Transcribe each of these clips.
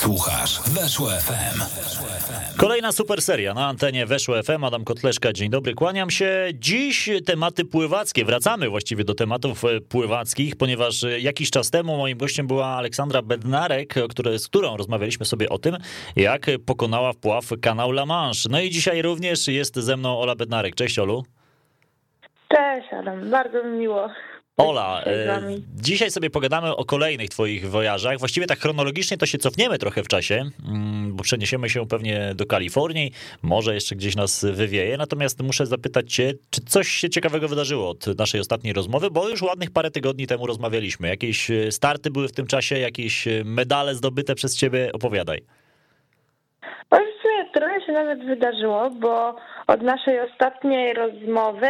Słuchasz Weszło FM. Kolejna super seria na antenie Weszło FM. Adam Kotleszka, dzień dobry, kłaniam się. Dziś tematy pływackie. Wracamy właściwie do tematów e, pływackich, ponieważ e, jakiś czas temu moim gościem była Aleksandra Bednarek, które, z którą rozmawialiśmy sobie o tym, jak pokonała wpław kanał La Manche. No i dzisiaj również jest ze mną Ola Bednarek. Cześć Olu. Cześć Adam, bardzo mi miło. Ola, e, dzisiaj sobie pogadamy o kolejnych twoich wojażach. Właściwie tak chronologicznie to się cofniemy trochę w czasie, mm, bo przeniesiemy się pewnie do Kalifornii, może jeszcze gdzieś nas wywieje. Natomiast muszę zapytać cię, czy coś się ciekawego wydarzyło od naszej ostatniej rozmowy, bo już ładnych parę tygodni temu rozmawialiśmy. Jakieś e, starty były w tym czasie, jakieś e, medale zdobyte przez ciebie? Opowiadaj. Trochę się nawet wydarzyło, bo od naszej ostatniej rozmowy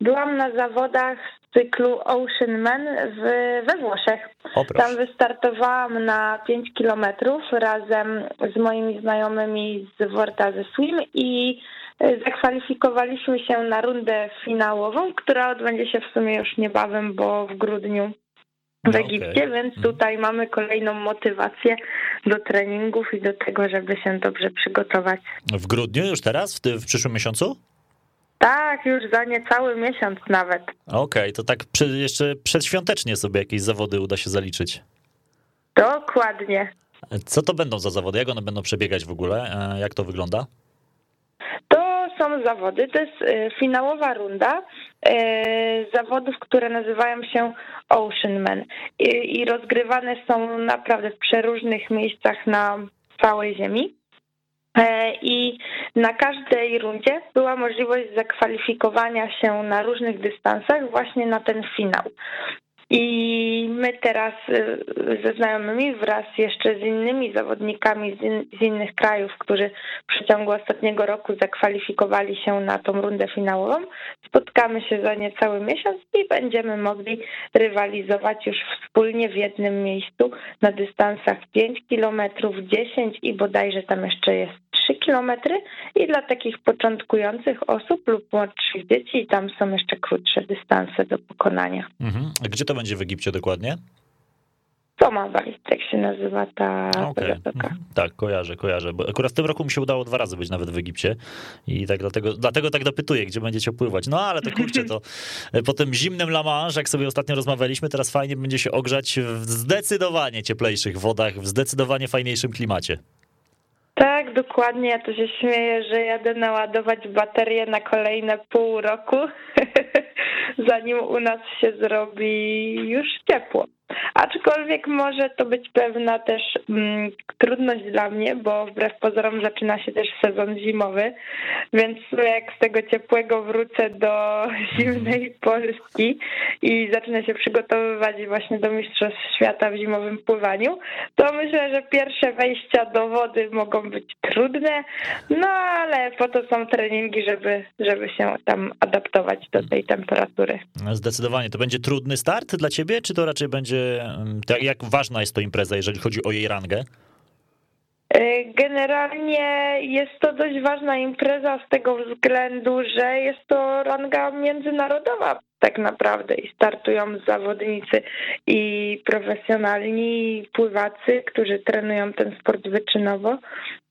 byłam na zawodach cyklu Ocean Man w, we Włoszech. Tam wystartowałam na 5 kilometrów razem z moimi znajomymi z Vortazy Swim i e, zakwalifikowaliśmy się na rundę finałową, która odbędzie się w sumie już niebawem, bo w grudniu w no Egipcie, okay. więc mhm. tutaj mamy kolejną motywację do treningów i do tego, żeby się dobrze przygotować. W grudniu już teraz, w, w przyszłym miesiącu? Tak, już za niecały miesiąc nawet. Okej, okay, to tak przy, jeszcze przedświątecznie sobie jakieś zawody uda się zaliczyć. Dokładnie. Co to będą za zawody? Jak one będą przebiegać w ogóle? E, jak to wygląda? To są zawody, to jest e, finałowa runda e, zawodów, które nazywają się Ocean Man i rozgrywane są naprawdę w przeróżnych miejscach na całej Ziemi. E, I na każdej rundzie była możliwość zakwalifikowania się na różnych dystansach właśnie na ten finał. I my teraz y, ze znajomymi wraz jeszcze z innymi zawodnikami z, in, z, innych krajów, którzy w przeciągu ostatniego roku zakwalifikowali się na tą rundę finałową, spotkamy się za niecały miesiąc i będziemy mogli rywalizować już wspólnie w jednym miejscu na dystansach 5 km, 10 i bodajże tam jeszcze jest 3 kilometry i dla takich początkujących osób lub młodszych dzieci tam są jeszcze krótsze dystanse do pokonania. Mhm. A gdzie to będzie w Egipcie dokładnie? Somawali, tak się nazywa ta okay. Mhm. Tak, kojarzę, kojarzę. Bo akurat w tym roku mi się udało dwa razy być nawet w Egipcie i tak dlatego, dlatego tak dopytuję, gdzie będziecie pływać. No ale to kurczę, to po tym zimnym La Manche, jak sobie ostatnio rozmawialiśmy, teraz fajnie będzie się ogrzać w zdecydowanie cieplejszych wodach, w zdecydowanie fajniejszym klimacie. Dokładnie. Ja to się śmieję, że jadę naładować baterię na kolejne pół roku, zanim u nas się zrobi już ciepło. Aczkolwiek może to być pewna też mm, trudność dla mnie, bo wbrew pozorom zaczyna się też sezon zimowy, więc jak z tego ciepłego wrócę do zimnej Polski i zacznę się przygotowywać właśnie do Mistrzostw Świata w zimowym pływaniu, to myślę, że pierwsze wejścia do wody mogą być trudne, no ale po to są treningi, żeby, żeby się tam adaptować do tej temperatury. Zdecydowanie. To będzie trudny start dla ciebie, czy to raczej będzie tak jak ważna jest to impreza, jeżeli chodzi o jej rangę? E, generalnie jest to dość ważna impreza z tego względu, że jest to ranga międzynarodowa tak naprawdę i startują zawodnicy i profesjonalni pływacy, którzy trenują ten sport wyczynowo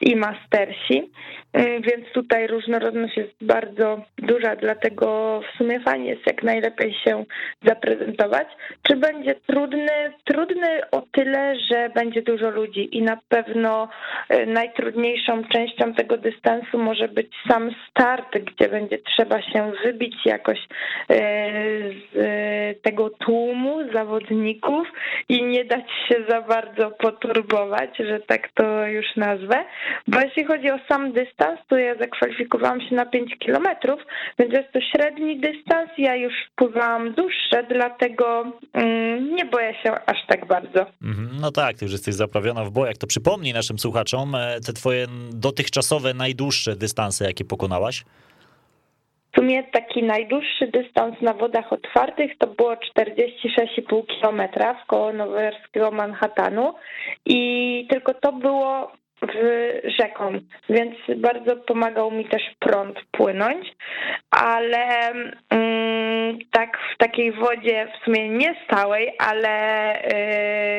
i mastersi, y, więc tutaj różnorodność jest bardzo duża, dlatego w sumie fajnie jest jak najlepiej się zaprezentować. Czy będzie trudny? Trudny o tyle, że będzie dużo ludzi i na pewno y, najtrudniejszą częścią tego dystansu może być sam start, gdzie będzie trzeba się wybić jakoś y, z tego tłumu zawodników i nie dać się za bardzo poturbować, że tak to już nazwę, bo jeśli chodzi o sam dystans, to ja zakwalifikowałam się na 5 kilometrów, więc jest to średni dystans, ja już pływałam dłuższe, dlatego mm, nie boję się aż tak bardzo. Mhm, no tak, ty już jesteś zaprawiona w bojach, to przypomnij naszym słuchaczom e, te twoje dotychczasowe najdłuższe dystanse, jakie pokonałaś. W sumie taki najdłuższy dystans na wodach otwartych to było 46,5 km koło nowojorskiego Manhattanu i tylko to było w rzeką, więc bardzo pomagał mi też prąd płynąć, ale mm, tak w takiej wodzie w sumie nie stałej, ale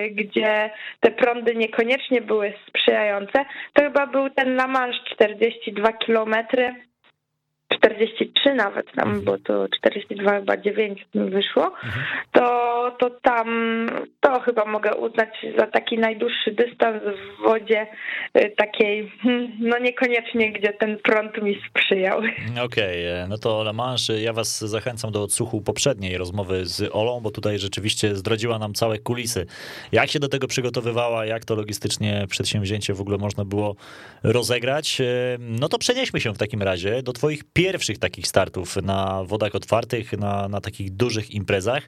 y, gdzie te prądy niekoniecznie były sprzyjające, to chyba był ten La Manche 42 kilometry 43 nawet tam, mhm. bo to 42 chyba 9 mi wyszło, mhm. to, to tam to chyba mogę uznać za taki najdłuższy dystans w wodzie y, takiej, hmm, no niekoniecznie, gdzie ten prąd mi sprzyjał. Okej, okay, no to La Manche, ja was zachęcam do odsłuchu poprzedniej rozmowy z Olą, bo tutaj rzeczywiście zdradziła nam całe kulisy. Jak się do tego przygotowywała, jak to logistycznie przedsięwzięcie w ogóle można było rozegrać, y, no to przenieśmy się w takim razie do twoich pierwszych takich startów na wodach otwartych, na, na takich dużych imprezach,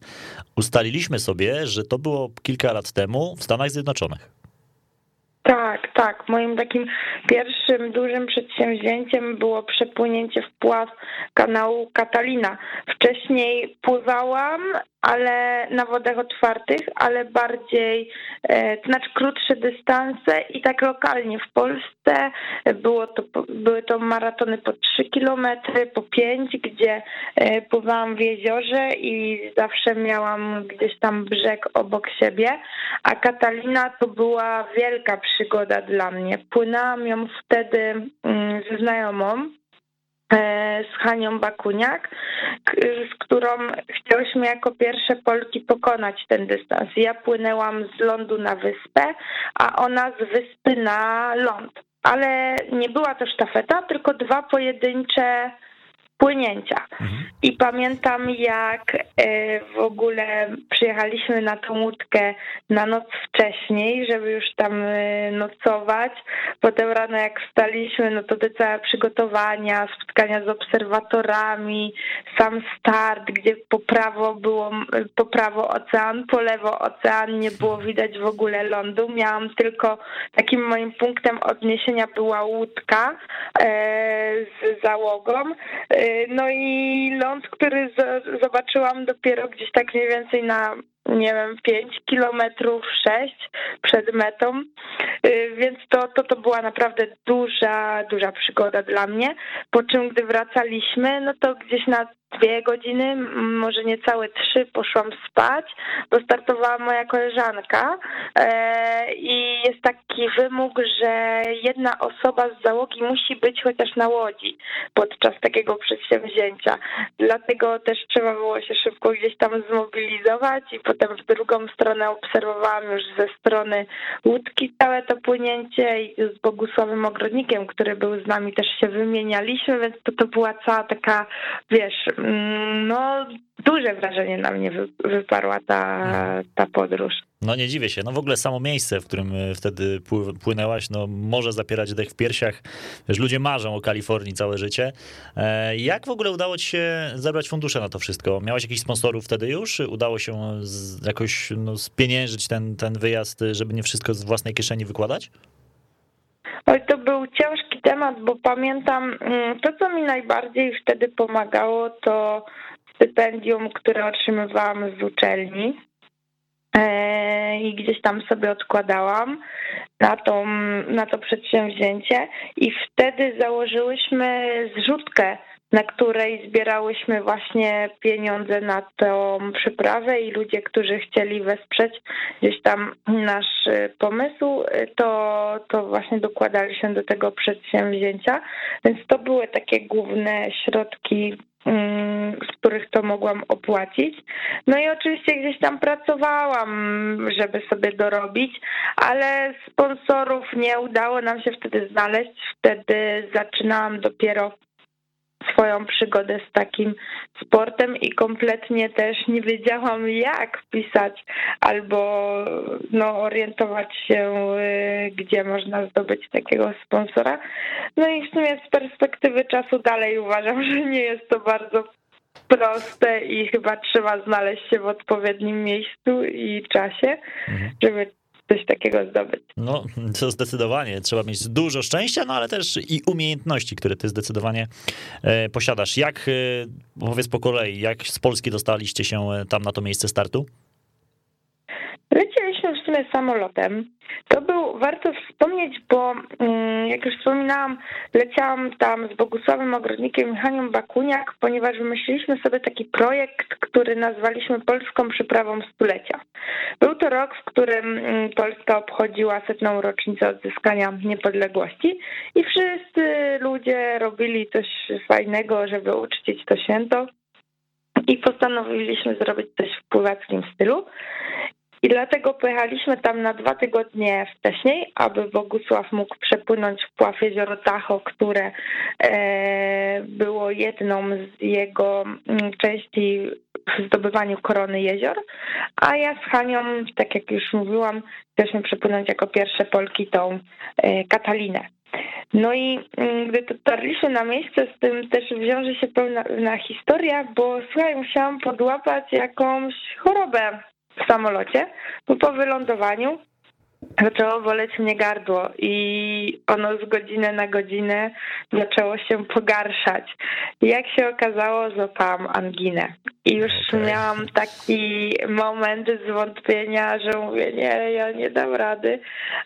ustaliliśmy sobie, że to było kilka lat temu w Stanach Zjednoczonych. Tak, tak. Moim takim pierwszym dużym przedsięwzięciem było przepłynięcie w kanału Katalina. Wcześniej pływałam, ale na wodach otwartych, ale bardziej, e, to znaczy krótsze dystanse i tak lokalnie. W Polsce było to, były to maratony po 3 km, po 5, gdzie e, pływałam w jeziorze i zawsze miałam gdzieś tam brzeg obok siebie, a Katalina to była wielka przygoda dla mnie. Płynęłam ją wtedy mm, ze znajomą, z Hanią Bakuniak, z którą chciałyśmy jako pierwsze Polki pokonać ten dystans. Ja płynęłam z lądu na wyspę, a ona z wyspy na ląd. Ale nie była to sztafeta, tylko dwa pojedyncze płynięcia. Mhm. I pamiętam, jak e, w ogóle przyjechaliśmy na tą łódkę na noc wcześniej, żeby już tam e, nocować. Potem rano, jak wstaliśmy, no to te całe przygotowania, spotkania z obserwatorami, sam start, gdzie po prawo było, po prawo ocean, po lewo ocean, nie było widać w ogóle lądu. Miałam tylko takim moim punktem odniesienia była łódka e, z załogą no i ląd, który zobaczyłam dopiero gdzieś tak mniej więcej na nie wiem, 5 kilometrów, 6 przed metą, y, więc to, to, to była naprawdę duża, duża przygoda dla mnie. Po czym, gdy wracaliśmy, no to gdzieś na dwie godziny, może niecałe trzy poszłam spać, bo startowała moja koleżanka e, i jest taki wymóg, że jedna osoba z załogi musi być chociaż na łodzi podczas takiego przedsięwzięcia. Dlatego też trzeba było się szybko gdzieś tam zmobilizować i potem w drugą stronę obserwowałam już ze strony łódki całe to płynięcie i z Bogusławem Ogrodnikiem, który był z nami, też się wymienialiśmy, więc to, to była cała taka, wiesz, no duże wrażenie na mnie wyparła ta, ta podróż. No nie dziwię się, no w ogóle samo miejsce, w którym e, wtedy płynęłaś, no może zapierać dech w piersiach, wiesz, ludzie marzą o Kalifornii całe życie. E, jak w ogóle udało ci się zebrać fundusze na to wszystko? Miałaś jakichś sponsorów wtedy już? Udało się jakoś no, spieniężyć ten, ten wyjazd, żeby nie wszystko z własnej kieszeni wykładać? Oj, to był ciężki temat, bo pamiętam, mm, to co mi najbardziej wtedy pomagało, to stypendium, które otrzymywałam z uczelni e, i gdzieś tam sobie odkładałam na, tą, na to przedsięwzięcie. I wtedy założyłyśmy zrzutkę, na której zbierałyśmy właśnie pieniądze na tą przyprawę i ludzie, którzy chcieli wesprzeć gdzieś tam nasz pomysł, to, to właśnie dokładali się do tego przedsięwzięcia. Więc to były takie główne środki Mm, z których to mogłam opłacić. No i oczywiście gdzieś tam pracowałam, żeby sobie dorobić, ale sponsorów nie udało nam się wtedy znaleźć. Wtedy zaczynałam dopiero swoją przygodę z takim sportem i kompletnie też nie wiedziałam jak pisać albo no, orientować się, y, gdzie można zdobyć takiego sponsora. No i w sumie z perspektywy czasu dalej uważam, że nie jest to bardzo proste i chyba trzeba znaleźć się w odpowiednim miejscu i czasie, mhm. żeby coś takiego zdobyć. No, to zdecydowanie. Trzeba mieć dużo szczęścia, no ale też i umiejętności, które ty zdecydowanie e, posiadasz. Jak, e, powiedz po kolei, jak z Polski dostaliście się e, tam na to miejsce startu? Lecieliśmy w sumie samolotem. To był warto wspomnieć, bo mm, jak już wspominałam, leciałam tam z Bogusławem Ogrodnikiem i Hanią Bakuniak, ponieważ wymyśliliśmy sobie taki projekt, który nazwaliśmy Polską Przyprawą Stulecia. Był to rok, w którym mm, Polska obchodziła setną rocznicę odzyskania niepodległości i wszyscy ludzie robili coś fajnego, żeby uczcić to święto i postanowiliśmy zrobić coś w pływackim stylu. I dlatego pojechaliśmy tam na dwa tygodnie wcześniej, aby Bogusław mógł przepłynąć w pław jezioro Tacho, które e, było jedną z jego mm, części w zdobywaniu korony jezior, a ja z Hanią, tak jak już mówiłam, chcieliśmy przepłynąć jako pierwsze Polki tą e, Katalinę. No i mm, gdy dotarliśmy na miejsce, z tym też wiąże się pełna historia, bo słuchaj, musiałam podłapać jakąś chorobę w samolocie, bo po wylądowaniu zaczęło boleć mnie gardło i ono z godziny na godzinę zaczęło się pogarszać. Jak się okazało, złapałam anginę. I już okay. miałam taki moment zwątpienia, że mówię, nie, ja nie dam rady,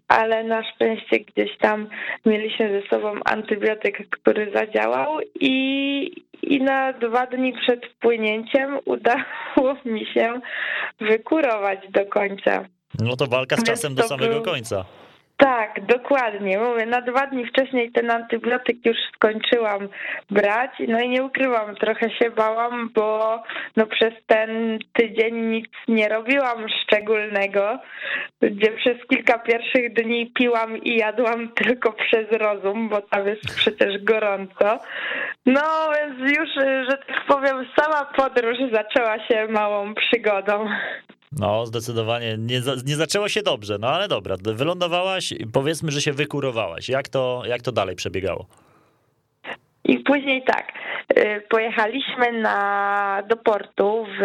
ale na szczęście gdzieś tam mieliśmy ze sobą antybiotyk, który zadziałał i, i na dwa dni przed wpłynięciem udało mi się wykurować do końca. No to walka z czasem do samego końca. Tak, dokładnie. Mówię, na dwa dni wcześniej ten antybiotyk już skończyłam brać, no i nie ukrywam, trochę się bałam, bo no przez ten tydzień nic nie robiłam szczególnego, gdzie przez kilka pierwszych dni piłam i jadłam tylko przez rozum, bo tam jest przecież gorąco. No więc już, że tak powiem, sama podróż zaczęła się małą przygodą. No, zdecydowanie nie, nie zaczęło się dobrze, no ale dobra, wylądowałaś i powiedzmy, że się wykurowałaś. Jak to, jak to dalej przebiegało? I później tak, y, pojechaliśmy na, do portu w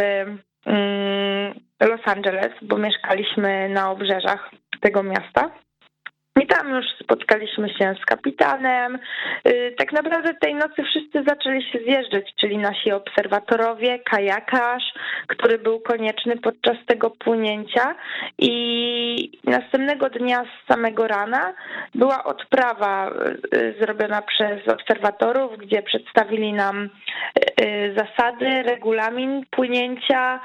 mm, Los Angeles, bo mieszkaliśmy na obrzeżach tego miasta. I tam już spotkaliśmy się z kapitanem. Y, tak naprawdę tej nocy wszyscy zaczęli się zjeżdżać, czyli nasi obserwatorowie, kajakarz, który był konieczny podczas tego płynięcia. I następnego dnia z samego rana była odprawa y, zrobiona przez obserwatorów, gdzie przedstawili nam y, zasady, regulamin płynięcia,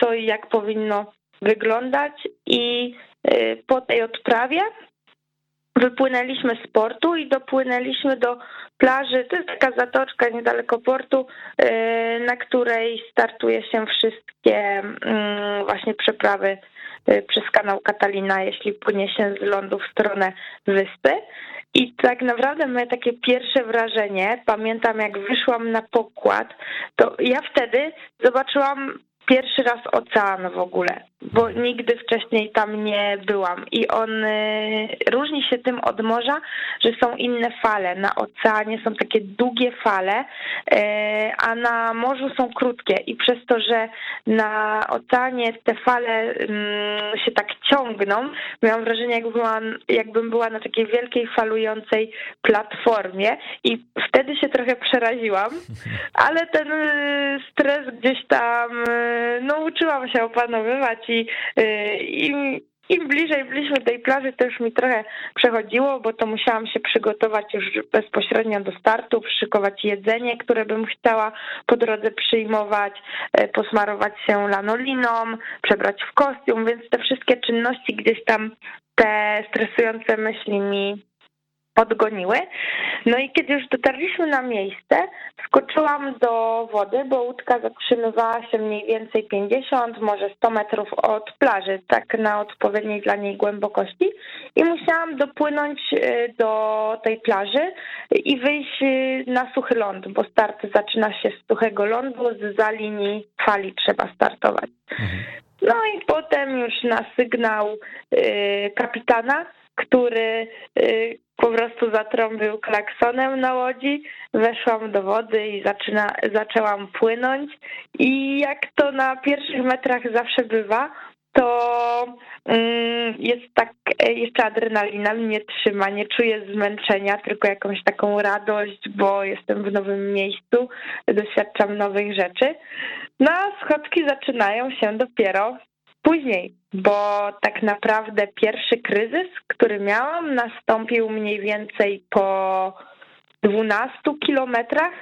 co i jak powinno wyglądać. I po tej odprawie wypłynęliśmy z portu i dopłynęliśmy do plaży. To jest taka zatoczka niedaleko portu, y, na której startuje się wszystkie mm, właśnie przeprawy y, przez kanał Katalina, jeśli płynie się z lądu w stronę wyspy. I tak naprawdę moje takie pierwsze wrażenie, pamiętam jak wyszłam na pokład, to ja wtedy zobaczyłam pierwszy raz ocean w ogóle, bo nigdy wcześniej tam nie byłam. I on y, różni się tym od morza, że są inne fale. Na oceanie są takie długie fale, y, a na morzu są krótkie. I przez to, że na oceanie te fale mm, się tak ciągną, miałam wrażenie, jakby była, jakbym była na takiej wielkiej falującej platformie. I wtedy się trochę przeraziłam, ale ten y, stres gdzieś tam no uczyłam się opanowywać i y, im, im bliżej byliśmy tej plaży, to już mi trochę przechodziło, bo to musiałam się przygotować już bezpośrednio do startu, przyszykować jedzenie, które bym chciała po drodze przyjmować, e, posmarować się lanoliną, przebrać w kostium, więc te wszystkie czynności gdzieś tam te stresujące myśli mi odgoniły. No i kiedy już dotarliśmy na miejsce, skoczyłam do wody, bo łódka zatrzymywała się mniej więcej 50, może 100 metrów od plaży, tak na odpowiedniej dla niej głębokości. I musiałam dopłynąć y, do tej plaży i wyjść y, na suchy ląd, bo start zaczyna się z suchego lądu, z za linii fali trzeba startować. Mhm. No i potem już na sygnał y, kapitana, który po prostu zatrąbił klaksonem na łodzi, weszłam do wody i zaczyna, zaczęłam płynąć i jak to na pierwszych metrach zawsze bywa, to mm, jest tak, jeszcze adrenalina mnie trzyma, nie czuję zmęczenia, tylko jakąś taką radość, bo jestem w nowym miejscu, doświadczam nowych rzeczy. No a schodki zaczynają się dopiero później, bo tak naprawdę pierwszy kryzys, który miałam, nastąpił mniej więcej po 12 kilometrach,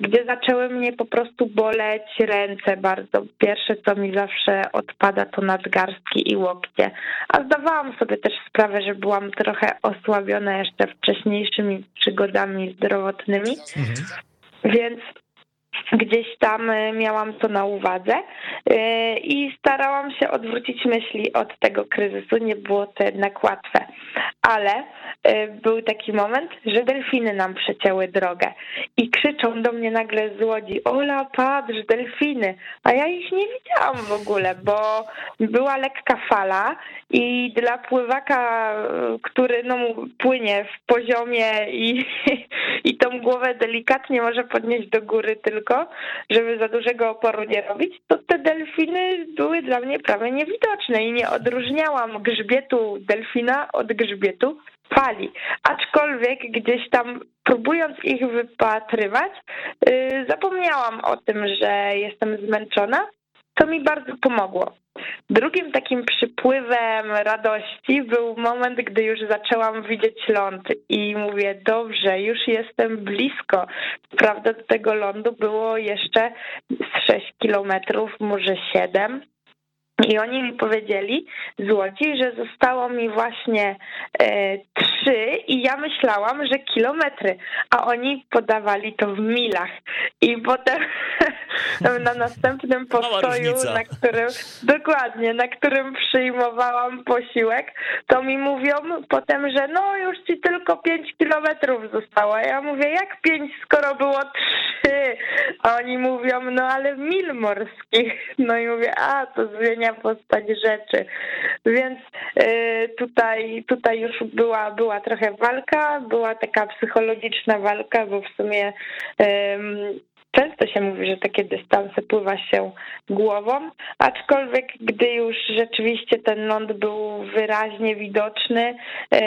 gdzie zaczęły mnie po prostu boleć ręce bardzo. Pierwsze, co mi zawsze odpada, to nadgarstki i łokcie. A zdawałam sobie też sprawę, że byłam trochę osłabiona jeszcze wcześniejszymi przygodami zdrowotnymi. Mhm. Więc gdzieś tam e, miałam to na uwadze e, i starałam się odwrócić myśli od tego kryzysu. Nie było to jednak łatwe, ale e, był taki moment, że delfiny nam przecięły drogę i krzyczą do mnie nagle z łodzi: Ola, patrz, delfiny! A ja ich nie widziałam w ogóle, bo była lekka fala i dla pływaka, który no, płynie w poziomie i, i tą głowę delikatnie może podnieść do góry tylko, żeby za dużego oporu nie robić, to te delfiny były dla mnie prawie niewidoczne i nie odróżniałam grzbietu delfina od grzbietu fali. Aczkolwiek gdzieś tam próbując ich wypatrywać, yy, zapomniałam o tym, że jestem zmęczona to mi bardzo pomogło. Drugim takim przypływem radości był moment, gdy już zaczęłam widzieć ląd i mówię, dobrze, już jestem blisko. Prawda, do tego lądu było jeszcze 6 kilometrów, może 7. I oni mi powiedzieli z Łodzi, że zostało mi właśnie e, trzy i ja myślałam, że kilometry, a oni podawali to w milach. I potem na następnym postoju, na którym dokładnie, na którym przyjmowałam posiłek, to mi mówią potem, że no już ci tylko pięć kilometrów zostało. Ja mówię, jak pięć, skoro było trzy? A oni mówią, no ale mil morskich. No i mówię, a to zmienia postać rzeczy. Więc y, tutaj, tutaj już była, była trochę walka, była taka psychologiczna walka, bo w sumie Często się mówi, że takie dystanse pływa się głową, aczkolwiek gdy już rzeczywiście ten ląd był wyraźnie widoczny, y,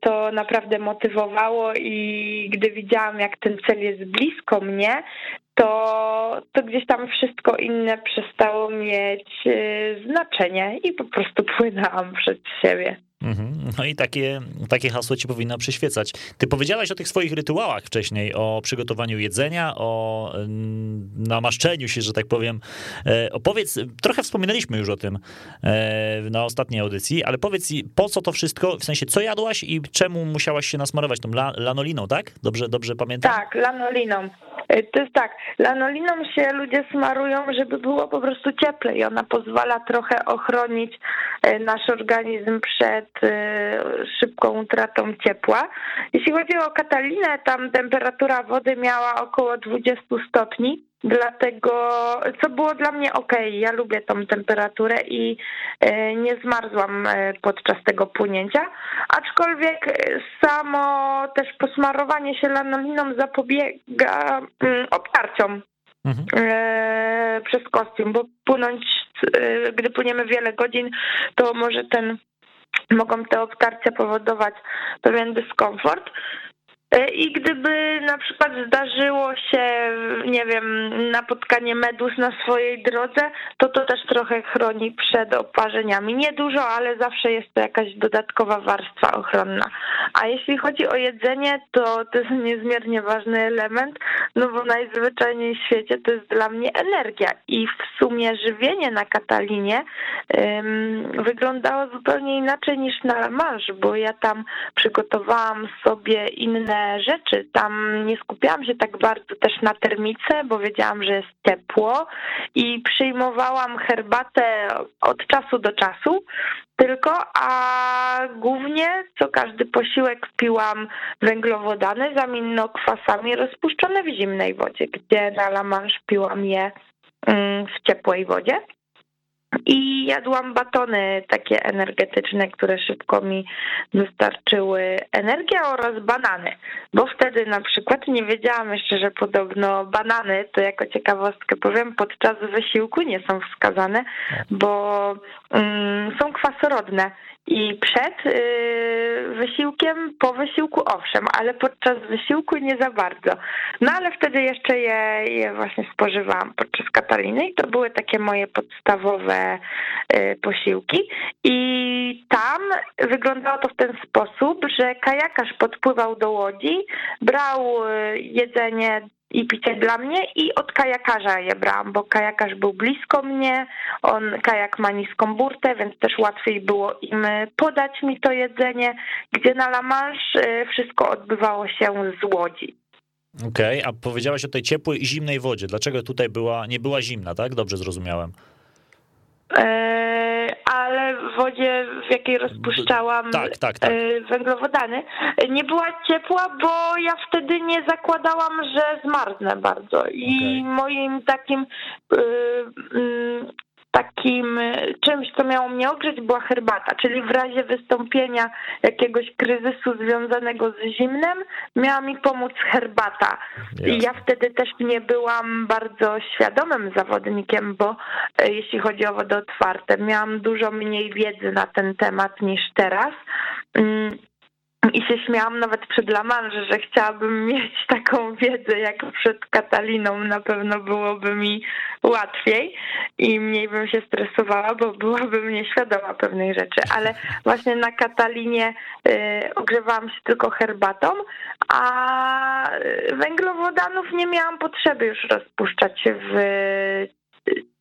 to naprawdę motywowało i gdy widziałam, jak ten cel jest blisko mnie, to, to gdzieś tam wszystko inne przestało mieć y, znaczenie i po prostu płynęłam przed siebie. Mhm. No i takie, takie hasło ci powinno przyświecać. Ty powiedziałaś o tych swoich rytuałach wcześniej, o przygotowaniu jedzenia, o namaszczeniu się, że tak powiem. E, opowiedz, trochę wspominaliśmy już o tym e, na ostatniej audycji, ale powiedz, po co to wszystko, w sensie co jadłaś i czemu musiałaś się nasmarować tą lanoliną, tak? Dobrze, dobrze pamiętam? Tak, lanoliną. E, to jest tak, lanoliną się ludzie smarują, żeby było po prostu cieplej. Ona pozwala trochę ochronić nasz organizm przed szybką utratą ciepła. Jeśli chodzi o Katalinę, tam temperatura wody miała około 20 stopni. Dlatego, co było dla mnie ok, ja lubię tą temperaturę i e, nie zmarzłam e, podczas tego płynięcia. Aczkolwiek samo też posmarowanie się lanoliną zapobiega mm, obtarciom mhm. Przez kostium, bo płynąć, gdy płyniemy wiele godzin, to może ten mogą te obtarcia powodować pewien dyskomfort. E, I gdyby na przykład zdarzyło się, nie wiem, napotkanie medus na swojej drodze, to to też trochę chroni przed oparzeniami. Nie dużo, ale zawsze jest to jakaś dodatkowa warstwa ochronna. A jeśli chodzi o jedzenie, to to jest niezmiernie ważny element, no bo najzwyczajniej w świecie to jest dla mnie energia. I w sumie żywienie na Katalinie um, wyglądało zupełnie inaczej niż na La Manche, bo ja tam przygotowałam sobie inne rzeczy. Tam nie skupiałam się tak bardzo też na termice, bo wiedziałam, że jest ciepło i przyjmowałam herbatę od czasu do czasu tylko, a głównie co każdy posiłek piłam węglowodany z aminokwasami rozpuszczone w zimnej wodzie, gdzie na La Manche piłam je mm, w ciepłej wodzie. I jadłam batony takie energetyczne, które szybko mi wystarczyły energię oraz banany, bo wtedy na przykład nie wiedziałam jeszcze, że podobno banany, to jako ciekawostkę powiem, podczas wysiłku nie są wskazane, bo mm, są kwasorodne. I przed y, wysiłkiem, po wysiłku owszem, ale podczas wysiłku nie za bardzo. No ale wtedy jeszcze je, je właśnie spożywałam podczas Kataliny i to były takie moje podstawowe y, posiłki. I tam wyglądało to w ten sposób, że kajakarz podpływał do łodzi, brał y, jedzenie i picie dla mnie i od kajakarza je brałam, bo kajakarz był blisko mnie, on kajak ma niską burtę, więc też łatwiej było im podać mi to jedzenie, gdzie na La Manche y, wszystko odbywało się z łodzi. Okej, okay, a powiedziałaś o tej ciepłej i zimnej wodzie. Dlaczego tutaj była, nie była zimna, tak? Dobrze zrozumiałem. E, ale w wodzie, w jakiej rozpuszczałam tak, tak, tak. E, węglowodany, nie była ciepła, bo ja wtedy nie zakładałam, że zmarznę bardzo. I okay. moim takim e, mm, takim e, czymś, co miało mnie ogrzeć, była herbata, czyli w razie wystąpienia jakiegoś kryzysu związanego z zimnem, miała mi pomóc herbata. I ja wtedy też nie byłam bardzo świadomym zawodnikiem, bo e, jeśli chodzi o wody otwarte, miałam dużo mniej wiedzy na ten temat niż teraz. I się śmiałam nawet przed Lamanże, że chciałabym mieć taką wiedzę jak przed Kataliną. Na pewno byłoby mi łatwiej i mniej bym się stresowała, bo byłabym nieświadoma pewnej rzeczy. Ale właśnie na Katalinie y, ogrzewałam się tylko herbatą, a węglowodanów nie miałam potrzeby już rozpuszczać w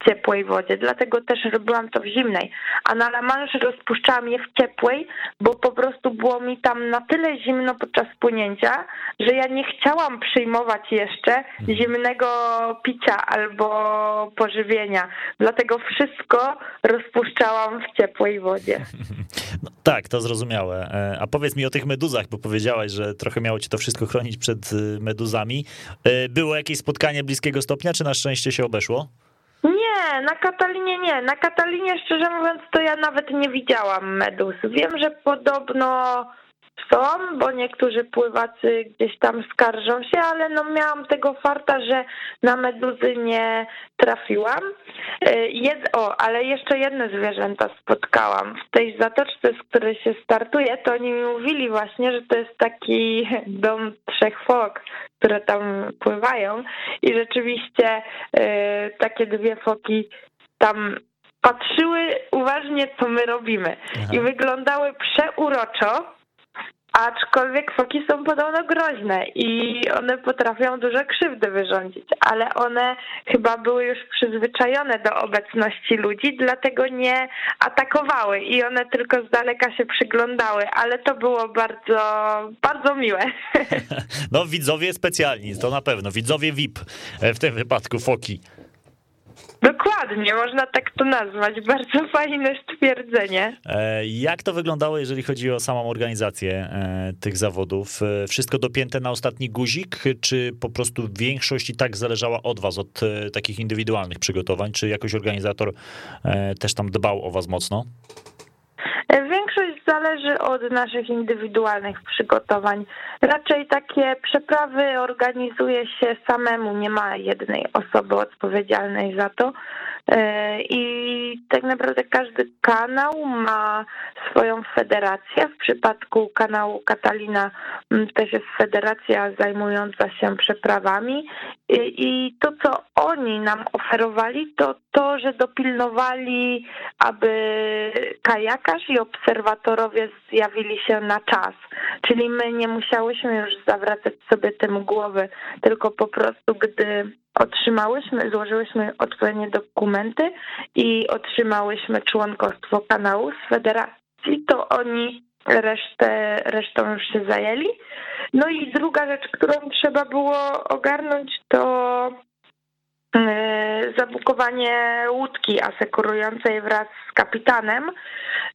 ciepłej wodzie, dlatego też robiłam to w zimnej. A na La Manche rozpuszczałam je w ciepłej, bo po prostu było mi tam na tyle zimno podczas płynięcia, że ja nie chciałam przyjmować jeszcze zimnego picia albo pożywienia. Dlatego wszystko rozpuszczałam w ciepłej wodzie. No, tak, to zrozumiałe. E, a powiedz mi o tych meduzach, bo powiedziałaś, że trochę miało ci to wszystko chronić przed y, meduzami. E, było jakieś spotkanie bliskiego stopnia, czy na szczęście się obeszło? Nie, na Katalinie nie. Na Katalinie, szczerze mówiąc, to ja nawet nie widziałam medus. Wiem, że podobno są, bo niektórzy pływacy gdzieś tam skarżą się, ale no miałam tego farta, że na meduzy nie trafiłam. E, jed o, ale jeszcze jedne zwierzęta spotkałam. W tej zatoczce, z której się startuje, to oni mi mówili właśnie, że to jest taki dom trzech fok, które tam pływają i rzeczywiście e, takie dwie foki tam patrzyły uważnie, co my robimy. Aha. I wyglądały przeuroczo, Aczkolwiek foki są podobno groźne i one potrafią duże krzywdy wyrządzić, ale one chyba były już przyzwyczajone do obecności ludzi, dlatego nie atakowały i one tylko z daleka się przyglądały, ale to było bardzo, bardzo miłe. No widzowie specjalni, to na pewno, widzowie VIP w tym wypadku foki. Dokładnie, można tak to nazwać. Bardzo fajne stwierdzenie. E, jak to wyglądało, jeżeli chodzi o samą organizację e, tych zawodów? E, wszystko dopięte na ostatni guzik, czy po prostu większość i tak zależała od was, od takich indywidualnych przygotowań? Czy jakoś organizator też tam dbał o was mocno? Większość zależy od naszych indywidualnych przygotowań. Raczej takie przeprawy organizuje się samemu, nie ma jednej osoby odpowiedzialnej za to. E, I tak naprawdę każdy kanał ma swoją federację. W przypadku kanału Katalina mm, też jest federacja zajmująca się przeprawami. I to, co oni nam oferowali, to to, że dopilnowali, aby kajakarz i obserwatorowie zjawili się na czas. Czyli my nie musiałyśmy już zawracać sobie tym głowy, tylko po prostu, gdy otrzymałyśmy, złożyłyśmy odpowiednie dokumenty i otrzymałyśmy członkostwo kanału z federacji, to oni resztę, resztą już się zajęli. No i druga rzecz, którą trzeba było ogarnąć, to zabukowanie łódki asekurującej wraz z kapitanem,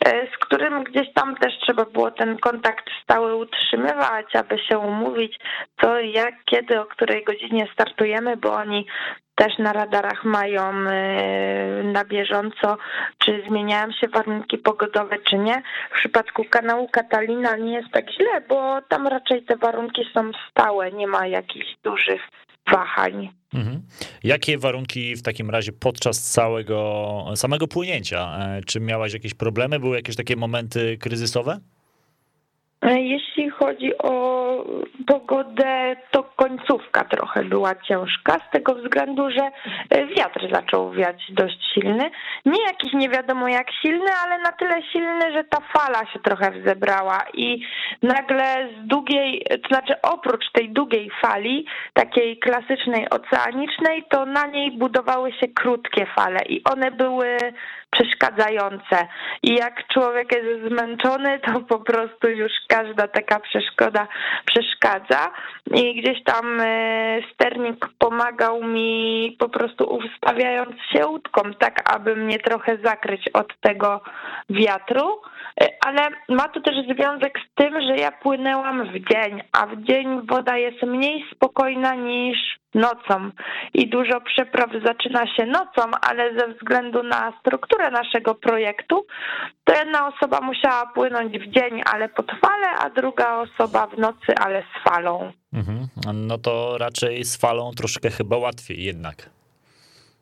e, z którym gdzieś tam też trzeba było ten kontakt stały utrzymywać, aby się umówić, co jak, kiedy, o której godzinie startujemy, bo oni też na radarach mają e, na bieżąco, czy zmieniają się warunki pogodowe, czy nie. W przypadku kanału Katalina nie jest tak źle, bo tam raczej te warunki są stałe, nie ma jakichś dużych wahań. Mhm. Jakie warunki w takim razie podczas całego, samego płynięcia? E, czy miałaś jakieś problemy? Były jakieś takie momenty kryzysowe? E, jeśli chodzi o pogodę, to końcówka trochę była ciężka, z tego względu, że e, wiatr zaczął wiać dość silny. Nie jakiś nie wiadomo jak silny, ale na tyle silny, że ta fala się trochę wzebrała i nagle z długiej, to znaczy oprócz tej długiej fali, takiej klasycznej oceanicznej, to na niej budowały się krótkie fale i one były przeszkadzające. I jak człowiek jest zmęczony, to po prostu już każda taka przeszkoda przeszkadza. I gdzieś tam e, sternik pomagał mi po prostu ustawiając się łódką, tak aby mnie trochę zakryć od tego wiatru. E, ale ma to też związek z tym, że ja płynęłam w dzień, a w dzień woda jest mniej spokojna niż nocą i dużo przepraw zaczyna się nocą, ale ze względu na strukturę naszego projektu, to jedna osoba musiała płynąć w dzień, ale pod falę, a druga osoba w nocy, ale z falą. Mhm. No to raczej z falą troszkę chyba łatwiej jednak.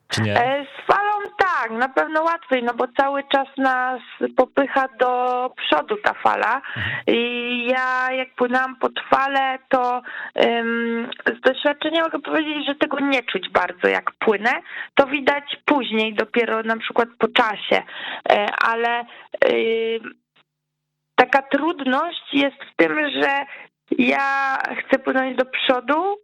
Czy nie? E, z falą tak, na pewno łatwiej, no bo cały czas nas popycha do przodu ta fala. I ja jak płynęłam pod falę, to um, z doświadczenia mogę powiedzieć, że tego nie czuć bardzo jak płynę. To widać później, dopiero na przykład po czasie, e, ale y, taka trudność jest w tym, że ja chcę płynąć do przodu,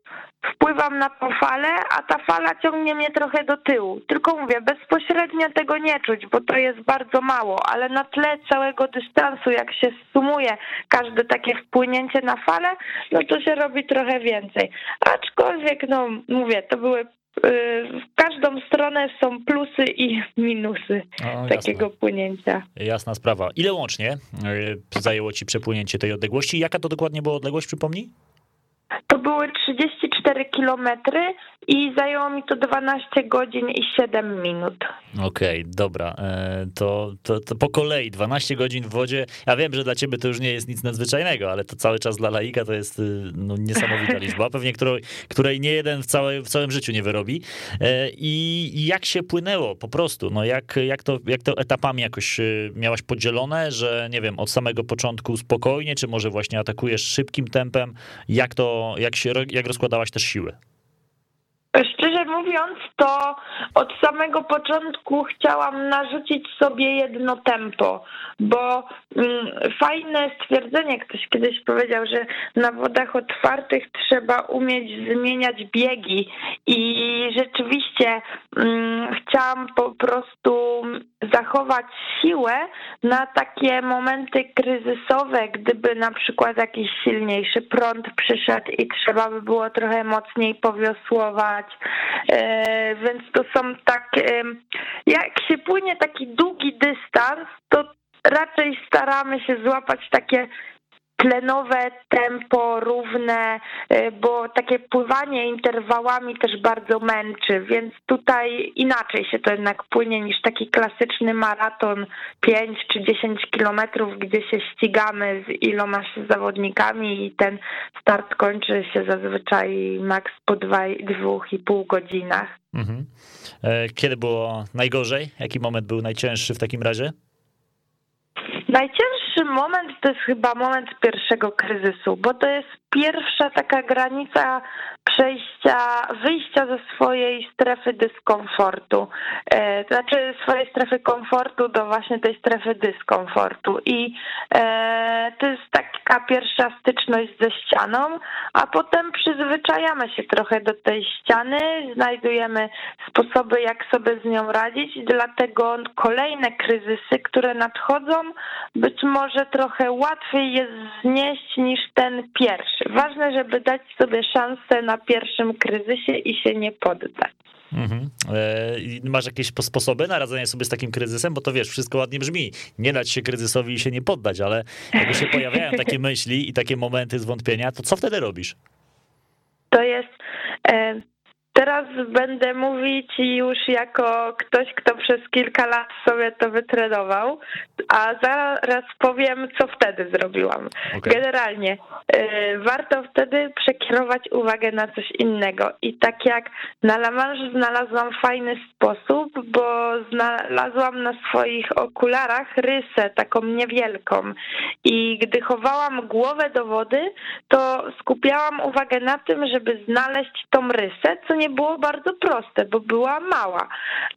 wpływam na tą falę, a ta fala ciągnie mnie trochę do tyłu. Tylko mówię, bezpośrednio tego nie czuć, bo to jest bardzo mało, ale na tle całego dystansu, jak się sumuje każde takie wpłynięcie na falę, no to się robi trochę więcej. Aczkolwiek, no mówię, to były w każdą stronę są plusy i minusy o, takiego płynięcia. Jasna sprawa. Ile łącznie y, zajęło ci przepłynięcie tej odległości? Jaka to dokładnie była odległość, przypomnij? To były 34 kilometry i zajęło mi to 12 godzin i 7 minut. Okej, okay, dobra. E, to, to, to, po kolei 12 godzin w wodzie. Ja wiem, że dla ciebie to już nie jest nic nadzwyczajnego, ale to cały czas dla laika to jest y, no, niesamowita liczba, pewnie której, której nie jeden w, całe, w całym życiu nie wyrobi. E, I jak się płynęło po prostu? No jak, jak, to, jak to etapami jakoś y, miałaś podzielone, że nie wiem, od samego początku spokojnie, czy może właśnie atakujesz szybkim tempem? Jak to, jak się, jak rozkładałaś też siły? Szczerze mówiąc, to od samego początku chciałam narzucić sobie jedno tempo, bo mm, fajne stwierdzenie, ktoś kiedyś powiedział, że na wodach otwartych trzeba umieć zmieniać biegi i rzeczywiście mm, chciałam po prostu zachować siłę na takie momenty kryzysowe, gdyby na przykład jakiś silniejszy prąd przyszedł i trzeba by było trochę mocniej powiosłować. E, więc to są tak, jak się płynie taki długi dystans, to raczej staramy się złapać takie tlenowe tempo, równe, y, bo takie pływanie interwałami też bardzo męczy, więc tutaj inaczej się to jednak płynie niż taki klasyczny maraton 5 czy 10 kilometrów, gdzie się ścigamy z ilomaś zawodnikami i ten start kończy się zazwyczaj maks po 2,5 godzinach. Mhm. E, kiedy było najgorzej? Jaki moment był najcięższy w takim razie? Najcięższy moment to jest chyba moment pierwszego kryzysu, bo to jest pierwsza taka granica przejścia, wyjścia ze swojej strefy dyskomfortu. E, to znaczy swojej strefy komfortu do właśnie tej strefy dyskomfortu. I e, to jest taka pierwsza styczność ze ścianą, a potem przyzwyczajamy się trochę do tej ściany, znajdujemy sposoby, jak sobie z nią radzić, dlatego kolejne kryzysy, które nadchodzą, być może trochę łatwiej jest znieść niż ten pierwszy. Ważne, żeby dać sobie szansę na pierwszym kryzysie i się nie poddać. Mhm. E, masz jakieś sposoby na radzenie sobie z takim kryzysem? Bo to wiesz, wszystko ładnie brzmi. Nie dać się kryzysowi i się nie poddać, ale jakby się pojawiają takie myśli i takie momenty zwątpienia, to co wtedy robisz? To jest. Teraz będę mówić już jako ktoś, kto przez kilka lat sobie to wytrenował, a zaraz powiem, co wtedy zrobiłam. Okay. Generalnie y, warto wtedy przekierować uwagę na coś innego. I tak jak na La Manche znalazłam fajny sposób, bo znalazłam na swoich okularach rysę, taką niewielką. I gdy chowałam głowę do wody, to skupiałam uwagę na tym, żeby znaleźć tą rysę, co nie było bardzo proste, bo była mała.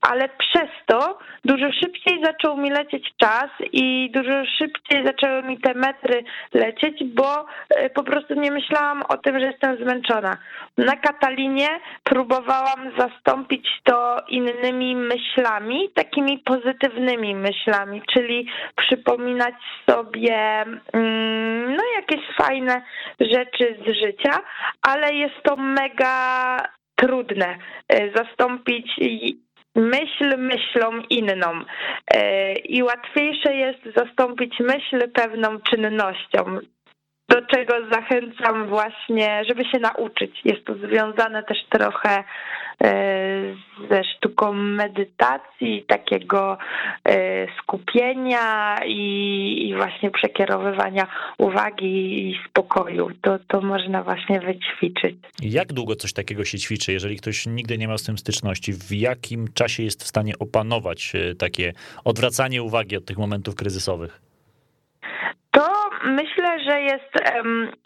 Ale przez to dużo szybciej zaczął mi lecieć czas i dużo szybciej zaczęły mi te metry lecieć, bo e, po prostu nie myślałam o tym, że jestem zmęczona. Na Katalinie próbowałam zastąpić to innymi myślami, takimi pozytywnymi myślami, czyli przypominać sobie mm, no jakieś fajne rzeczy z życia, ale jest to mega trudne e, zastąpić myśl myślą inną. E, i łatwiejsze jest zastąpić myśl pewną czynnością do czego zachęcam właśnie, żeby się nauczyć. Jest to związane też trochę e, ze sztuką medytacji, takiego e, skupienia i, właśnie przekierowywania uwagi i spokoju. To, to można właśnie wyćwiczyć. Jak długo coś takiego się ćwiczy, jeżeli ktoś nigdy nie miał z tym styczności? W jakim czasie jest w stanie opanować e, takie odwracanie uwagi od tych momentów kryzysowych? Myślę, że jest,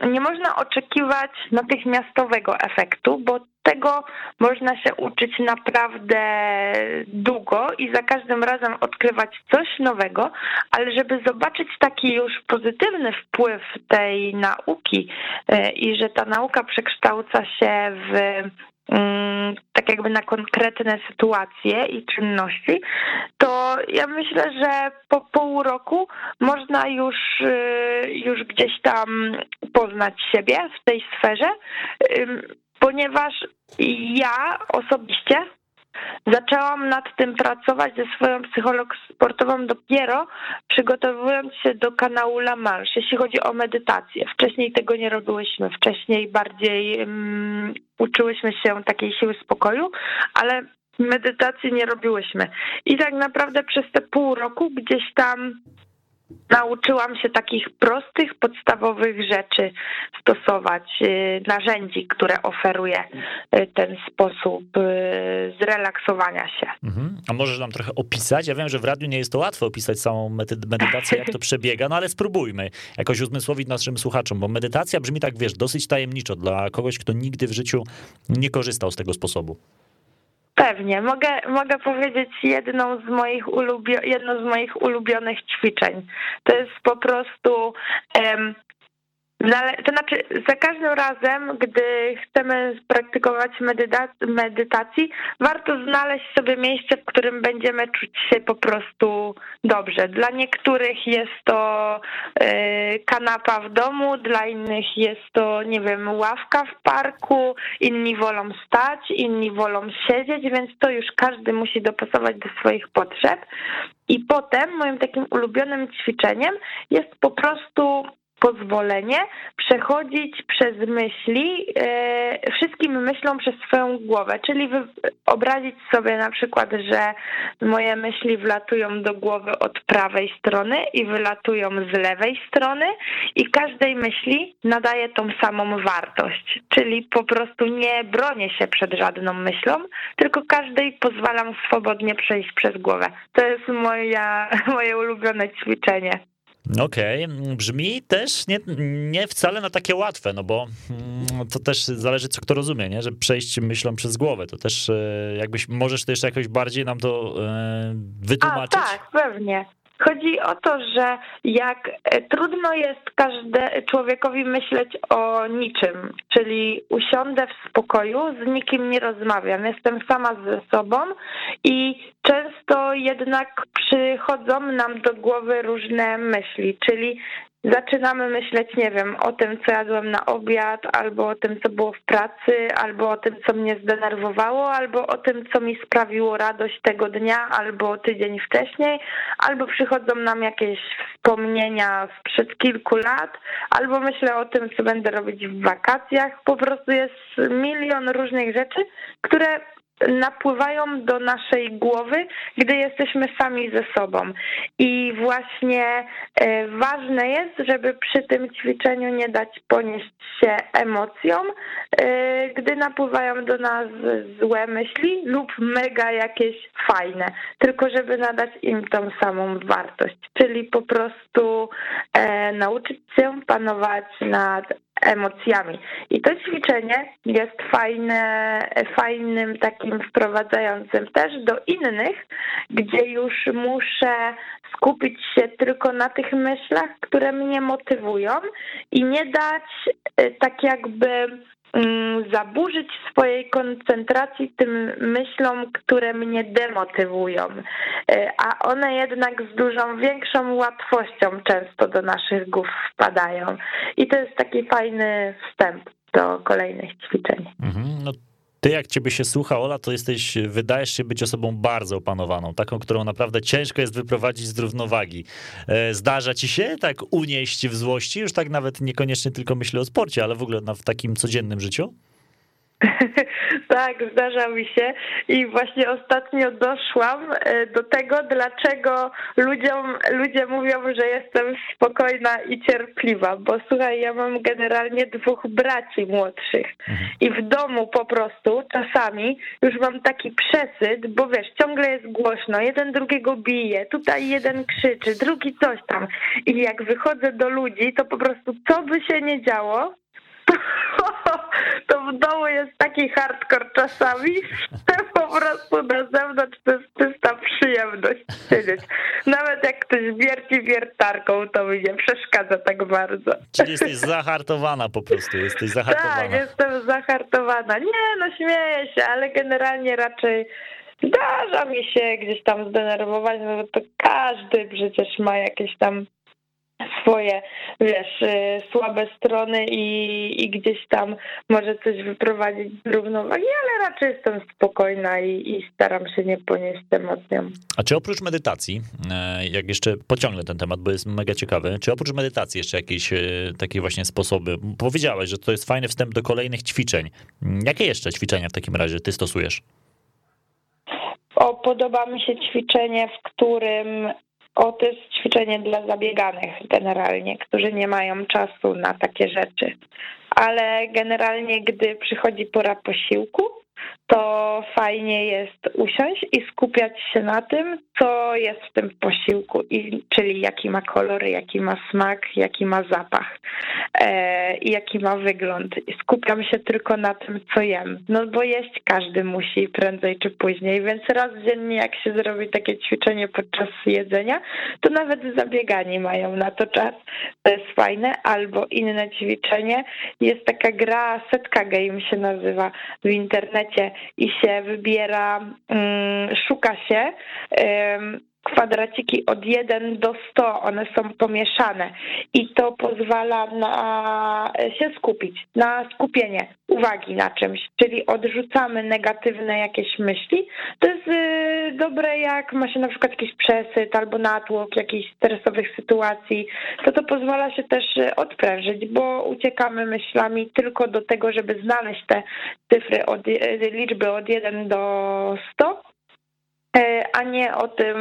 nie można oczekiwać natychmiastowego efektu, bo tego można się uczyć naprawdę długo i za każdym razem odkrywać coś nowego, ale żeby zobaczyć taki już pozytywny wpływ tej nauki e, i że ta nauka przekształca się w tak jakby na konkretne sytuacje i czynności, to ja myślę, że po pół roku można już, y, już gdzieś tam poznać siebie w tej sferze, ponieważ ja osobiście Zaczęłam nad tym pracować ze swoją psycholog sportową dopiero przygotowując się do kanału La Manche, jeśli chodzi o medytację. Wcześniej tego nie robiłyśmy, wcześniej bardziej um, uczyłyśmy się takiej siły spokoju, ale medytacji nie robiłyśmy. I tak naprawdę przez te pół roku gdzieś tam nauczyłam się takich prostych, podstawowych rzeczy stosować, y, narzędzi, które oferuje y, ten sposób y, zrelaksowania się. Mhm. A możesz nam trochę opisać? Ja wiem, że w radiu nie jest to łatwo opisać samą medytację, jak to przebiega, no ale spróbujmy jakoś uzmysłowić naszym słuchaczom, bo medytacja brzmi tak, wiesz, dosyć tajemniczo dla kogoś, kto nigdy w życiu nie korzystał z tego sposobu. Pewnie. Mogę, mogę powiedzieć jedną z moich ulubio- jedno z moich ulubionych ćwiczeń. To jest po prostu um, to znaczy, za każdym razem, gdy chcemy praktykować medytacji, warto znaleźć sobie miejsce, w którym będziemy czuć się po prostu dobrze. Dla niektórych jest to e, kanapa w domu, dla innych jest to, nie wiem, ławka w parku, inni wolą stać, inni wolą siedzieć, więc to już każdy musi dopasować do swoich potrzeb. I potem moim takim ulubionym ćwiczeniem jest po prostu pozwolenie przechodzić przez myśli, e, wszystkim myślom przez swoją głowę, czyli wyobrazić sobie na przykład, że moje myśli wlatują do głowy od prawej strony i wylatują z lewej strony i każdej myśli nadaje tą samą wartość, czyli po prostu nie bronię się przed żadną myślą, tylko każdej pozwalam swobodnie przejść przez głowę. To jest moja, moje ulubione ćwiczenie. Okej, okay. brzmi też nie, nie wcale na takie łatwe, no bo mm, to też zależy, co kto rozumie, nie? że przejść myślą przez głowę, to też e, jakbyś, możesz to jeszcze jakoś bardziej nam to e, wytłumaczyć? A, tak, pewnie. Chodzi o to, że jak e, trudno jest każde, człowiekowi myśleć o niczym, czyli usiądę w spokoju, z nikim nie rozmawiam, jestem sama ze sobą i często jednak przychodzą nam do głowy różne myśli, czyli zaczynamy myśleć, nie wiem, o tym, co jadłem na obiad, albo o tym, co było w pracy, albo o tym, co mnie zdenerwowało, albo o tym, co mi sprawiło radość tego dnia, albo tydzień wcześniej, albo przychodzą nam jakieś wspomnienia sprzed kilku lat, albo myślę o tym, co będę robić w wakacjach. Po prostu jest milion różnych rzeczy, które napływają do naszej głowy, gdy jesteśmy sami ze sobą. I właśnie e, ważne jest, żeby przy tym ćwiczeniu nie dać ponieść się emocjom, e, gdy napływają do nas złe myśli lub mega jakieś fajne, tylko żeby nadać im tą samą wartość, czyli po prostu e, nauczyć się panować nad emocjami. I to ćwiczenie jest fajne, fajnym takim wprowadzającym też do innych, gdzie już muszę skupić się tylko na tych myślach, które mnie motywują i nie dać e, tak jakby zaburzyć swojej koncentracji tym myślom, które mnie demotywują, e, a one jednak z dużą większą łatwością często do naszych głów wpadają. I to jest taki fajny wstęp do kolejnych ćwiczeń. Mhm, no ty, jak ciebie się słucha, Ola, to jesteś, wydajesz się być osobą bardzo opanowaną, taką, którą naprawdę ciężko jest wyprowadzić z równowagi. E, zdarza ci się tak unieść w złości, już tak nawet niekoniecznie tylko myślę o sporcie, ale w ogóle w takim codziennym życiu? tak, zdarza mi się. I właśnie ostatnio doszłam e, do tego, dlaczego ludziom, ludzie mówią, że jestem spokojna i cierpliwa, bo słuchaj, ja mam generalnie dwóch braci młodszych. Mhm. i w domu po prostu czasami już mam taki przesyt, bo wiesz, ciągle jest głośno, jeden drugiego bije, tutaj jeden krzyczy, drugi coś tam. I jak wychodzę do ludzi, to po prostu co by się nie działo, to w domu jest taki hardcore czasami, że po prostu na zewnątrz to jest czysta przyjemność siedzieć. Nawet jak ktoś wierci wiertarką, to mi nie przeszkadza tak bardzo. Czyli jesteś zahartowana po prostu, jesteś zahartowana. Tak, jestem zahartowana. Nie, no śmieję się, ale generalnie raczej zdarza mi się gdzieś tam zdenerwować, no bo to każdy przecież ma jakieś tam swoje, wiesz, y, słabe strony i, i gdzieś tam może coś wyprowadzić z równowagi, ale raczej jestem spokojna i, i staram się nie ponieść emocjom. A czy oprócz medytacji, e, jak jeszcze pociągnę ten temat, bo jest mega ciekawy, czy oprócz medytacji jeszcze jakieś e, takie właśnie sposoby? Powiedziałeś, że to jest fajny wstęp do kolejnych ćwiczeń. Jakie jeszcze ćwiczenia w takim razie ty stosujesz? O, podoba mi się ćwiczenie, w którym o, to jest ćwiczenie dla zabieganych generalnie, którzy nie mają czasu na takie rzeczy. Ale generalnie, gdy przychodzi pora posiłku, to fajnie jest usiąść i skupiać się na tym, co jest w tym posiłku, czyli jaki ma kolor, jaki ma smak, jaki ma zapach e, i jaki ma wygląd. Skupiam się tylko na tym, co jem. No bo jeść każdy musi prędzej czy później, więc raz dziennie jak się zrobi takie ćwiczenie podczas jedzenia, to nawet zabiegani mają na to czas. To jest fajne. Albo inne ćwiczenie, jest taka gra, setka game się nazywa w internecie i się wybiera, mm, szuka się kwadraciki od 1 do 100, one są pomieszane. I to pozwala na się skupić, na skupienie uwagi na czymś, czyli odrzucamy negatywne jakieś myśli. To jest y, dobre, jak ma się na przykład jakiś przesyt albo natłok jakichś stresowych sytuacji, to to pozwala się też odprężyć, bo uciekamy myślami tylko do tego, żeby znaleźć te cyfry, od, liczby od 1 do 100 E, a nie o tym,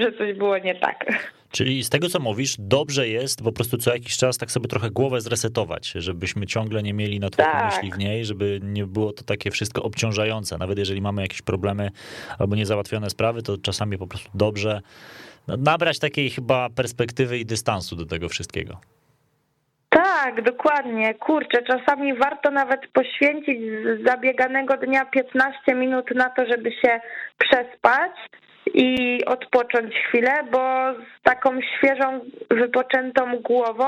że coś było nie tak. Czyli z tego, co mówisz, dobrze jest po prostu co jakiś czas tak sobie trochę głowę zresetować, żebyśmy ciągle nie mieli na tak. myśli w niej, żeby nie było to takie wszystko obciążające. Nawet jeżeli mamy jakieś problemy albo niezałatwione sprawy, to czasami po prostu dobrze no, nabrać takiej chyba perspektywy i dystansu do tego wszystkiego. Tak, dokładnie. Kurczę, czasami warto nawet poświęcić z zabieganego dnia 15 minut na to, żeby się przespać i odpocząć chwilę, bo z taką świeżą, wypoczętą głową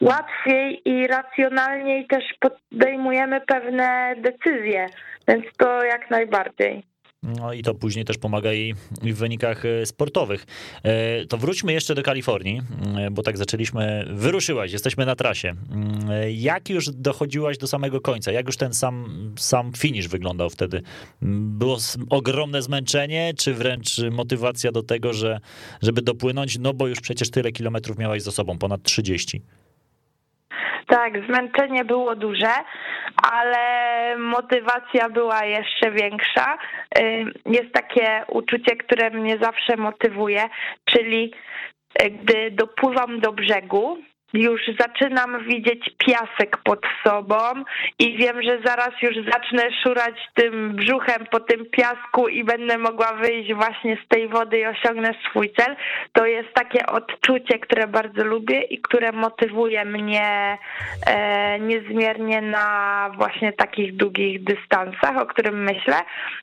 łatwiej i racjonalniej też podejmujemy pewne decyzje, więc to jak najbardziej. No i to później też pomaga i w wynikach e, sportowych. E, to wróćmy jeszcze do Kalifornii, e, bo tak zaczęliśmy, wyruszyłaś, jesteśmy na trasie. Mm, jak już dochodziłaś do samego końca? Jak już ten sam, sam finish wyglądał wtedy? Mm, było ogromne zmęczenie, czy wręcz motywacja do tego, że, żeby dopłynąć? No bo już przecież tyle kilometrów miałaś za sobą, ponad 30. Tak, zmęczenie było duże, ale motywacja była jeszcze większa. Jest takie uczucie, które mnie zawsze motywuje, czyli y, gdy dopływam do brzegu, już zaczynam widzieć piasek pod sobą i wiem, że zaraz już zacznę szurać tym brzuchem po tym piasku i będę mogła wyjść właśnie z tej wody i osiągnę swój cel. To jest takie odczucie, które bardzo lubię i które motywuje mnie e, niezmiernie na właśnie takich długich dystansach, o którym myślę.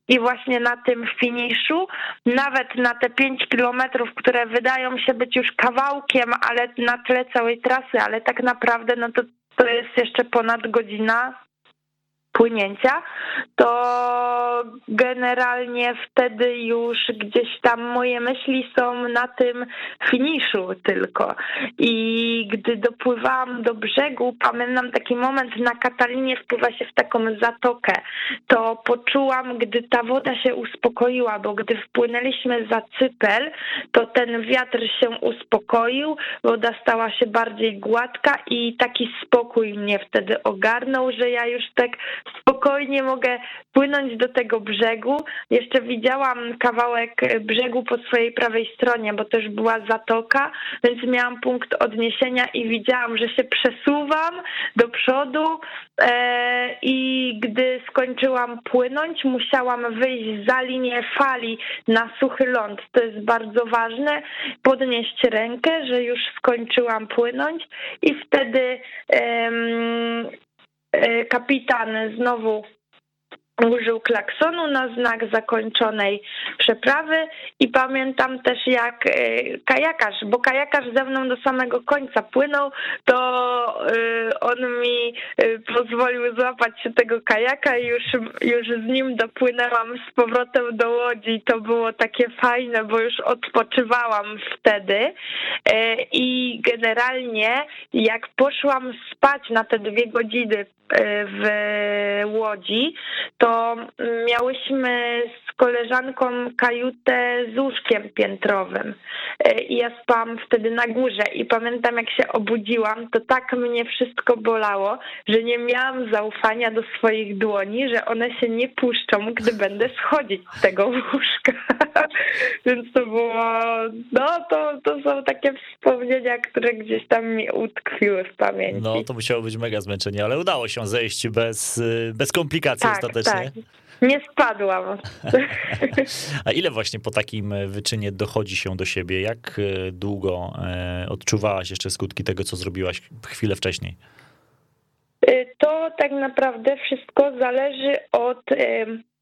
I właśnie na tym finiszu, nawet na te 5 kilometrów, które wydają się być już kawałkiem, ale na tle całej trasy, trasy, ale tak naprawdę no to, to jest jeszcze ponad godzina płynięcia, to generalnie wtedy już gdzieś tam moje myśli są na tym finiszu tylko. I gdy dopływałam do brzegu, pamiętam taki moment na Katalinie wpływa się w taką zatokę, to poczułam, gdy ta woda się uspokoiła, bo gdy wpłynęliśmy za Cypel, to ten wiatr się uspokoił, woda stała się bardziej gładka i taki spokój mnie wtedy ogarnął, że ja już tak spokojnie mogę płynąć do tego brzegu. Jeszcze widziałam kawałek brzegu po swojej prawej stronie, bo też była zatoka, więc miałam punkt odniesienia i widziałam, że się przesuwam do przodu e, i gdy skończyłam płynąć, musiałam wyjść za linię fali na suchy ląd. To jest bardzo ważne, podnieść rękę, że już skończyłam płynąć i wtedy kapitan znowu użył klaksonu na znak zakończonej przeprawy i pamiętam też jak e, kajakarz, bo kajakarz ze mną do samego końca płynął, to e, on mi pozwolił złapać się tego kajaka i już, już z nim dopłynęłam z powrotem do łodzi. To było takie fajne, bo już odpoczywałam wtedy i generalnie jak poszłam spać na te dwie godziny w Łodzi, to miałyśmy z koleżanką kajutę z łóżkiem piętrowym i ja spałam wtedy na górze i pamiętam jak się obudziłam, to tak mnie wszystko bolało, że nie miałam zaufania do swoich dłoni, że one się nie puszczą, gdy będę schodzić z tego łóżka. Więc to było, no to, to są takie wspomnienia, które gdzieś tam mi utkwiły w pamięci. No to musiało być mega zmęczenie, ale udało się zejść bez, bez komplikacji tak, ostatecznie. Tak. Nie spadłam. A ile właśnie po takim wyczynie dochodzi się do siebie? Jak e, długo e, odczuwałaś jeszcze skutki tego, co zrobiłaś chwilę wcześniej? E, to tak naprawdę wszystko zależy od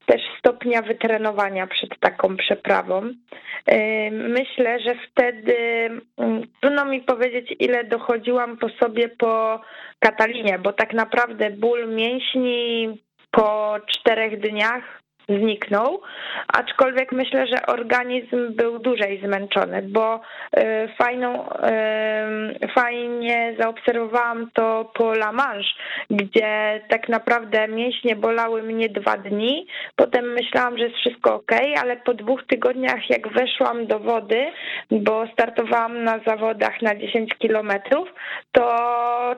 też stopnia wytrenowania przed taką przeprawą. Myślę, że wtedy mm, trudno mi powiedzieć, ile dochodziłam po sobie po Katalinie, bo tak naprawdę ból mięśni po czterech dniach zniknął, aczkolwiek myślę, że organizm był dłużej zmęczony, bo y, fajną, y, fajnie zaobserwowałam to po La Manche, gdzie tak naprawdę mięśnie bolały mnie dwa dni, potem myślałam, że jest wszystko ok, ale po dwóch tygodniach jak weszłam do wody, bo startowałam na zawodach na 10 kilometrów, to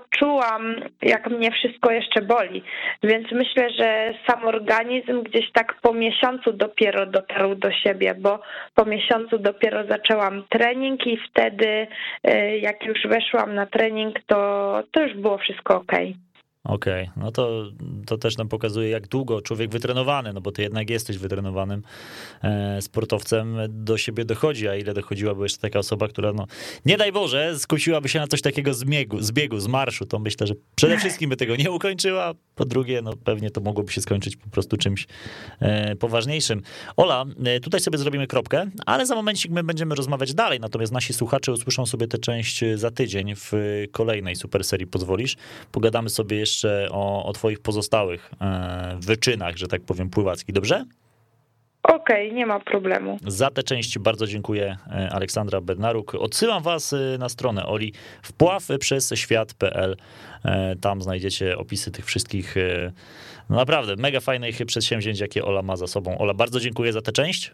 czułam, jak mnie wszystko jeszcze boli, więc myślę, że sam organizm gdzieś tak po miesiącu dopiero dotarł do siebie, bo po miesiącu dopiero zaczęłam trening i wtedy y, jak już weszłam na trening, to, to już było wszystko ok. Okej, okay. no to, to też nam pokazuje, jak długo człowiek wytrenowany, no bo ty jednak jesteś wytrenowanym e, sportowcem, do siebie dochodzi, a ile dochodziłaby jeszcze taka osoba, która, no, nie daj Boże, skusiłaby się na coś takiego z biegu, z, biegu, z marszu, to myślę, że przede wszystkim by tego nie ukończyła, po drugie, no pewnie to mogłoby się skończyć po prostu czymś e, poważniejszym. Ola, e, tutaj sobie zrobimy kropkę, ale za momencik my będziemy rozmawiać dalej, natomiast nasi słuchacze usłyszą sobie tę część za tydzień w kolejnej super serii, pozwolisz? Pogadamy sobie jeszcze jeszcze o, o twoich pozostałych e, wyczynach, że tak powiem, pływackich, dobrze? Okej, nie ma problemu. Za tę część bardzo dziękuję e, Aleksandra Bednaruk. Odsyłam was e, na stronę Oli wpław przez świat.pl. Tam znajdziecie opisy tych wszystkich no naprawdę mega fajnych przedsięwzięć, jakie Ola ma za sobą. Ola, bardzo dziękuję za tę część.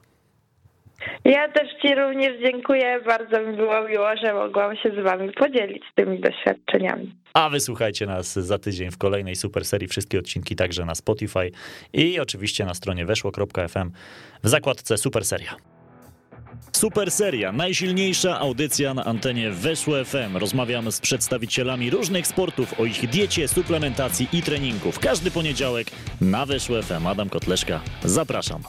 Ja też Ci również dziękuję. Bardzo mi było miło, że mogłam się z Wami podzielić tymi doświadczeniami. A wysłuchajcie nas za tydzień w kolejnej super serii. Wszystkie odcinki także na Spotify i oczywiście na stronie weszło.fm w zakładce Super Seria. Super Seria, najsilniejsza audycja na antenie Weszło FM. Rozmawiam z przedstawicielami różnych sportów o ich diecie, suplementacji i treningu. W każdy poniedziałek na Weszło FM. Adam Kotleszka, zapraszam.